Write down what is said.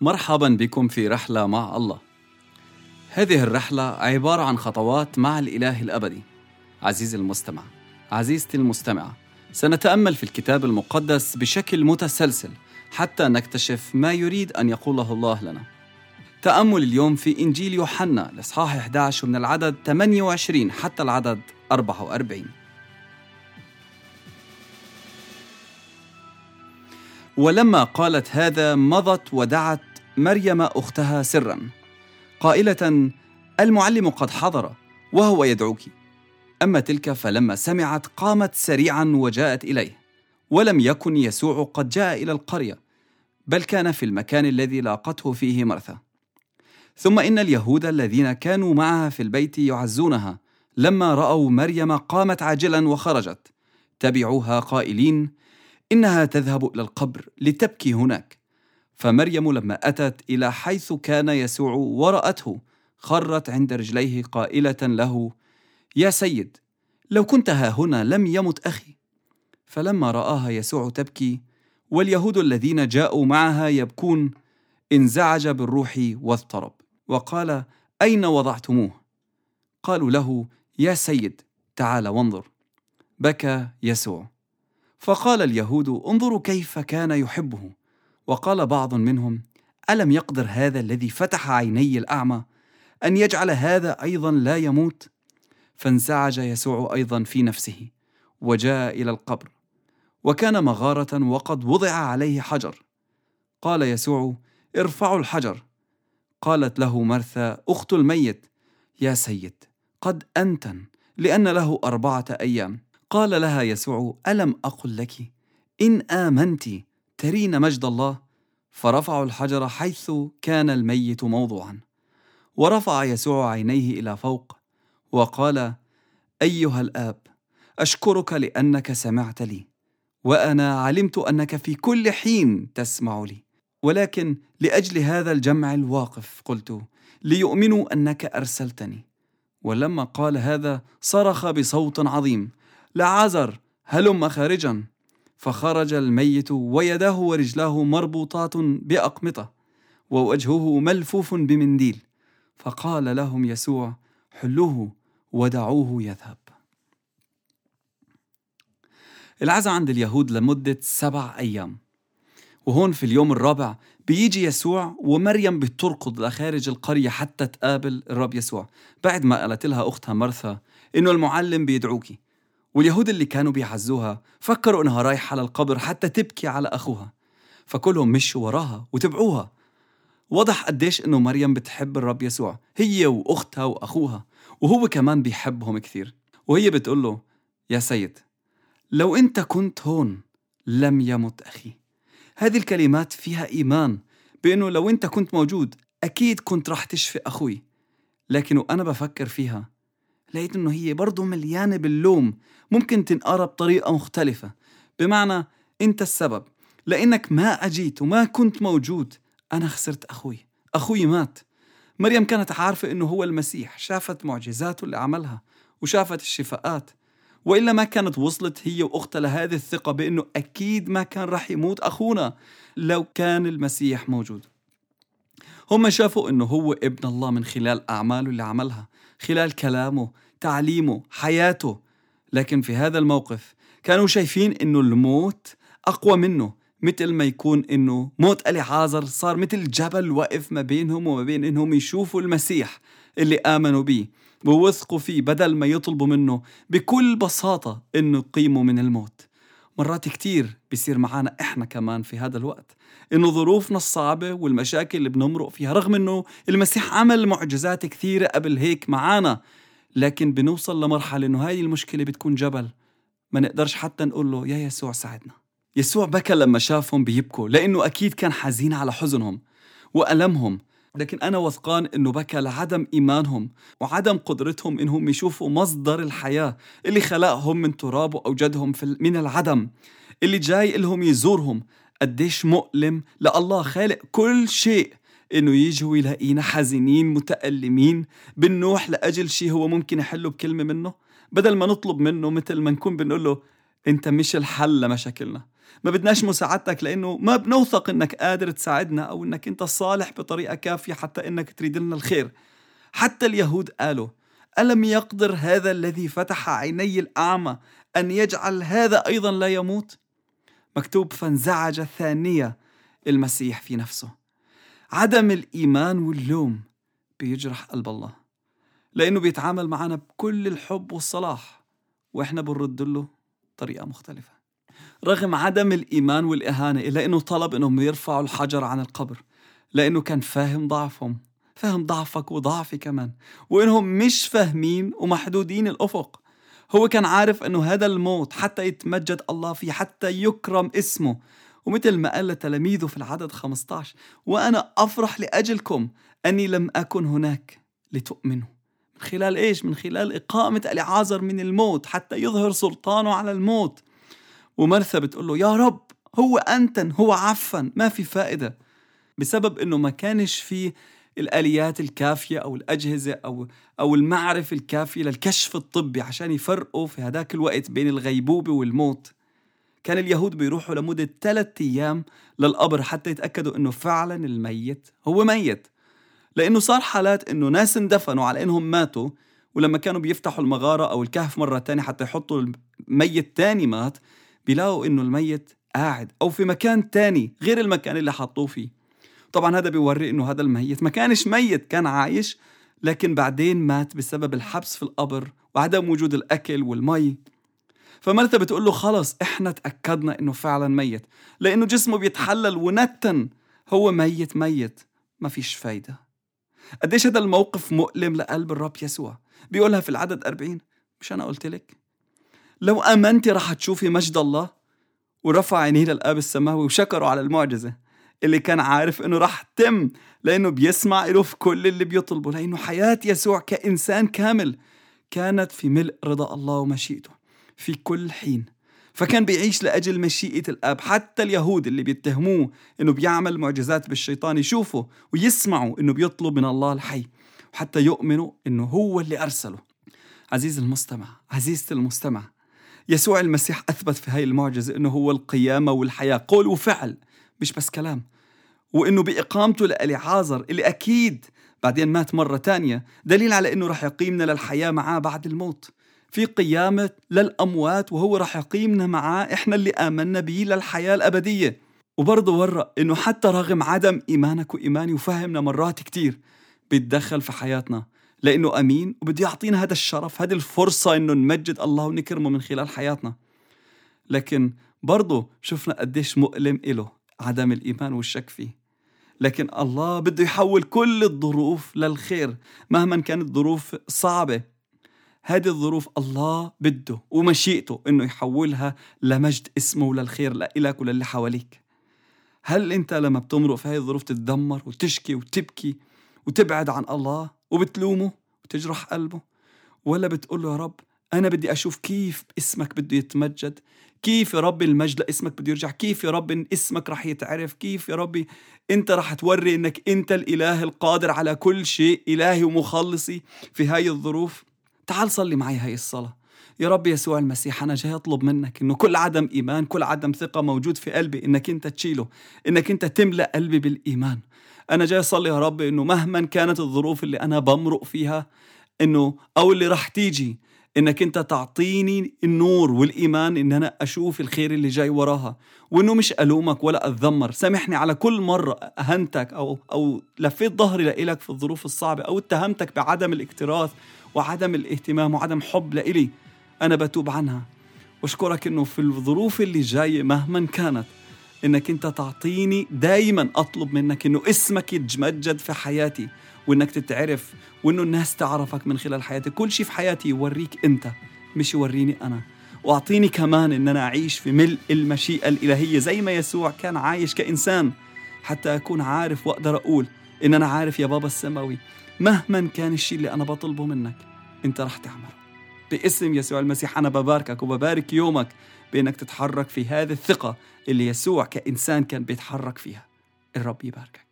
مرحبا بكم في رحلة مع الله. هذه الرحلة عبارة عن خطوات مع الإله الأبدي. عزيزي المستمع، عزيزتي المستمعة، سنتأمل في الكتاب المقدس بشكل متسلسل حتى نكتشف ما يريد أن يقوله الله لنا. تأمل اليوم في إنجيل يوحنا الإصحاح 11 من العدد 28 حتى العدد 44. ولما قالت هذا مضت ودعت مريم أختها سرا قائلة المعلم قد حضر وهو يدعوك. أما تلك فلما سمعت قامت سريعا وجاءت إليه ولم يكن يسوع قد جاء إلى القرية بل كان في المكان الذي لاقته فيه مرثا. ثم إن اليهود الذين كانوا معها في البيت يعزونها لما رأوا مريم قامت عاجلا وخرجت. تبعوها قائلين إنها تذهب إلى القبر لتبكي هناك. فمريم لما أتت إلى حيث كان يسوع ورأته خرت عند رجليه قائلة له يا سيد لو كنت ها هنا لم يمت أخي. فلما رآها يسوع تبكي واليهود الذين جاءوا معها يبكون انزعج بالروح واضطرب. وقال أين وضعتموه؟ قالوا له يا سيد تعال وانظر. بكى يسوع. فقال اليهود انظروا كيف كان يحبه. وقال بعض منهم ألم يقدر هذا الذي فتح عيني الأعمى أن يجعل هذا أيضا لا يموت؟ فانزعج يسوع أيضا في نفسه وجاء إلى القبر وكان مغارة وقد وضع عليه حجر. قال يسوع ارفعوا الحجر. قالت له مرثا أخت الميت. يا سيد قد أنتن لأن له أربعة أيام. قال لها يسوع ألم أقل لك؟ إن آمنت ترين مجد الله فرفعوا الحجر حيث كان الميت موضوعا ورفع يسوع عينيه إلى فوق وقال أيها الآب أشكرك لأنك سمعت لي وأنا علمت أنك في كل حين تسمع لي ولكن لأجل هذا الجمع الواقف قلت ليؤمنوا أنك أرسلتني. ولما قال هذا صرخ بصوت عظيم لعازر هلم خارجا. فخرج الميت ويداه ورجلاه مربوطات بأقمطة ووجهه ملفوف بمنديل. فقال لهم يسوع حلوة ودعوه يذهب. العزاء عند اليهود لمدة سبع أيام. وهون في اليوم الرابع بيجي يسوع ومريم بتركض لخارج القرية حتى تقابل الرب يسوع. بعد ما قالت لها أختها مرثا إنه المعلم بيدعوكي واليهود اللي كانوا بيعزوها فكروا إنها رايحة للقبر حتى تبكي على أخوها. فكلهم مشوا وراها وتبعوها. وضح قديش إنه مريم بتحب الرب يسوع هي وأختها وأخوها وهو كمان بيحبهم كثير. وهي بتقول له يا سيد لو أنت كنت هون لم يمت أخي. هذه الكلمات فيها إيمان بأنه لو أنت كنت موجود أكيد كنت رح تشفي أخوي. لكن وأنا بفكر فيها لقيت إنه هي برضه مليانة باللوم. ممكن تنقرأ بطريقة مختلفة. بمعنى أنت السبب. لأنك ما أجيت وما كنت موجود. أنا خسرت أخوي. أخوي مات. مريم كانت عارفة إنه هو المسيح. شافت معجزاته اللي عملها وشافت الشفاءات. وإلا ما كانت وصلت هي وأختها لهذه الثقة بإنه أكيد ما كان رح يموت أخونا لو كان المسيح موجود. هم شافوا إنه هو ابن الله من خلال أعماله اللي عملها. خلال كلامه تعليمه حياته. لكن في هذا الموقف كانوا شايفين إنه الموت أقوى منه مثل ما يكون إنه موت اليعازر صار مثل جبل واقف ما بينهم وما بين إنهم يشوفوا المسيح اللي آمنوا به ووثقوا فيه بدل ما يطلبوا منه بكل بساطة إنه يقيموا من الموت. مرات كتير بيصير معنا إحنا كمان في هذا الوقت. إنه ظروفنا الصعبة والمشاكل اللي بنمرق فيها رغم إنه المسيح عمل معجزات كثيرة قبل هيك معانا لكن بنوصل لمرحلة إنه هاي المشكلة بتكون جبل. ما نقدرش حتى نقول له يا يسوع ساعدنا. يسوع بكى لما شافهم بيبكوا لأنه أكيد كان حزين على حزنهم وألمهم. لكن أنا وثقان إنه بكى لعدم إيمانهم وعدم قدرتهم إنهم يشوفوا مصدر الحياة اللي خلقهم من تراب وأوجدهم من العدم اللي جاي لهم يزورهم. قديش مؤلم لله خالق كل شيء إنه يجي ويلاقينا حزينين متألمين بنوح لأجل شيء هو ممكن يحله بكلمة منه. بدل ما نطلب منه مثل ما نكون بنقول له انت مش الحل لمشاكلنا. ما بدناش مساعدتك لأنه ما بنوثق إنك قادر تساعدنا أو إنك أنت صالح بطريقة كافية حتى إنك تريد لنا الخير. حتى اليهود قالوا ألم يقدر هذا الذي فتح عيني الأعمى أن يجعل هذا أيضا لا يموت؟ مكتوب فانزعج ثانية المسيح في نفسه. عدم الإيمان واللوم بيجرح قلب الله. لأنه بيتعامل معنا بكل الحب والصلاح وإحنا بنرد له طريقة مختلفة. رغم عدم الإيمان والإهانة إلا أنه طلب أنهم يرفعوا الحجر عن القبر لأنه كان فاهم ضعفهم فهم ضعفك وضعفي كمان وإنهم مش فاهمين ومحدودين الأفق. هو كان عارف أنه هذا الموت حتى يتمجد الله فيه حتى يكرم اسمه. ومثل ما قال لتلاميذه في العدد 15 وأنا أفرح لأجلكم أني لم أكن هناك لتؤمنوا. من خلال إيش؟ من خلال إقامة العازر من الموت حتى يظهر سلطانه على الموت. ومرثا بتقول له يا رب هو أنتن هو عفن ما في فائدة. بسبب أنه ما كانش في الآليات الكافية أو الأجهزة أو أو المعرفة الكافية للكشف الطبي عشان يفرقوا في هذاك الوقت بين الغيبوبة والموت. كان اليهود بيروحوا لمدة ثلاثة أيام للقبر حتى يتأكدوا إنه فعلا الميت هو ميت. لأنه صار حالات إنه ناس اندفنوا على إنهم ماتوا ولما كانوا بيفتحوا المغارة أو الكهف مرة تانية حتى يحطوا الميت تاني مات بيلاقوا إنه الميت قاعد أو في مكان تاني غير المكان اللي حطوه فيه. طبعا هذا بيوري إنه هذا الميت ما كانش ميت كان عايش لكن بعدين مات بسبب الحبس في القبر وعدم وجود الأكل والمي. فمرثا بتقول له خلص إحنا تأكدنا إنه فعلا ميت لأنه جسمه بيتحلل ونتن هو ميت ميت ما فيش فايدة. قديش هذا الموقف مؤلم لقلب الرب يسوع؟ بيقولها في العدد 40 مش أنا قلت لك؟ لو آمنتي رح تشوفي مجد الله ورفع عينيه للآب السماوي وشكره على المعجزة. اللي كان عارف إنه رح تم لأنه بيسمع له في كل اللي بيطلبه لأنه حياة يسوع كإنسان كامل كانت في ملء رضا الله ومشيئته. في كل حين فكان بيعيش لأجل مشيئة الآب. حتى اليهود اللي بيتهموه إنه بيعمل معجزات بالشيطان يشوفوا ويسمعوا إنه بيطلب من الله الحي وحتى يؤمنوا إنه هو اللي أرسله. عزيز المستمع عزيزتي المستمع يسوع المسيح أثبت في هاي المعجزة إنه هو القيامة والحياة. قول وفعل مش بس كلام. وإنه بإقامته لأليعازر اللي أكيد بعدين مات مرة تانية دليل على إنه رح يقيمنا للحياة معاه بعد الموت. في قيامة للأموات وهو رح يقيمنا معاه إحنا اللي آمنا به للحياة الأبدية. وبرضه ورى إنه حتى رغم عدم إيمانك وإيماني وفهمنا مرات كتير بيتدخل في حياتنا. لأنه أمين وبده يعطينا هذا الشرف هذه الفرصة إنه نمجد الله ونكرمه من خلال حياتنا. لكن برضه شفنا قديش مؤلم إله عدم الإيمان والشك فيه. لكن الله بده يحول كل الظروف للخير مهما كانت ظروف صعبة. هذه الظروف الله بده ومشيئته إنه يحولها لمجد اسمه وللخير لإلك وللي حواليك. هل أنت لما بتمرق في هذه الظروف تتدمر وتشكي وتبكي وتبعد عن الله وبتلومه وتجرح قلبه؟ ولا بتقول له يا رب أنا بدي أشوف كيف اسمك بده يتمجد؟ كيف يا رب المجد لاسمك بده يرجع؟ كيف يا رب اسمك رح يتعرف؟ كيف يا ربي أنت رح توري إنك أنت الإله القادر على كل شيء إلهي ومخلصي في هاي الظروف؟ تعال صلي معي هاي الصلاة. يا رب يسوع المسيح أنا جاي أطلب منك إنه كل عدم إيمان كل عدم ثقة موجود في قلبي إنك أنت تشيله إنك أنت تملأ قلبي بالإيمان. أنا جاي أصلي يا رب إنه مهما كانت الظروف اللي أنا بمرق فيها إنه أو اللي رح تيجي إنك أنت تعطيني النور والإيمان إن أنا أشوف الخير اللي جاي وراها وإنه مش ألومك ولا أتذمر. سامحني على كل مرة أهنتك أو أو لفيت ظهري لإلك في الظروف الصعبة أو اتهمتك بعدم الاكتراث وعدم الاهتمام وعدم حب لإلي أنا بتوب عنها. واشكرك إنه في الظروف اللي جاية مهما كانت إنك أنت تعطيني دايما أطلب منك إنه اسمك يتمجد في حياتي وإنك تتعرف وإنه الناس تعرفك من خلال حياتي كل شيء في حياتي يوريك أنت مش يوريني أنا. وأعطيني كمان إن أنا أعيش في ملء المشيئة الإلهية. زي ما يسوع كان عايش كإنسان حتى أكون عارف وأقدر أقول إن أنا عارف يا بابا السماوي مهما كان الشيء اللي أنا بطلبه منك أنت رح تعمله. باسم يسوع المسيح. أنا بباركك وببارك يومك بأنك تتحرك في هذه الثقة اللي يسوع كإنسان كان بيتحرك فيها. الرب يباركك.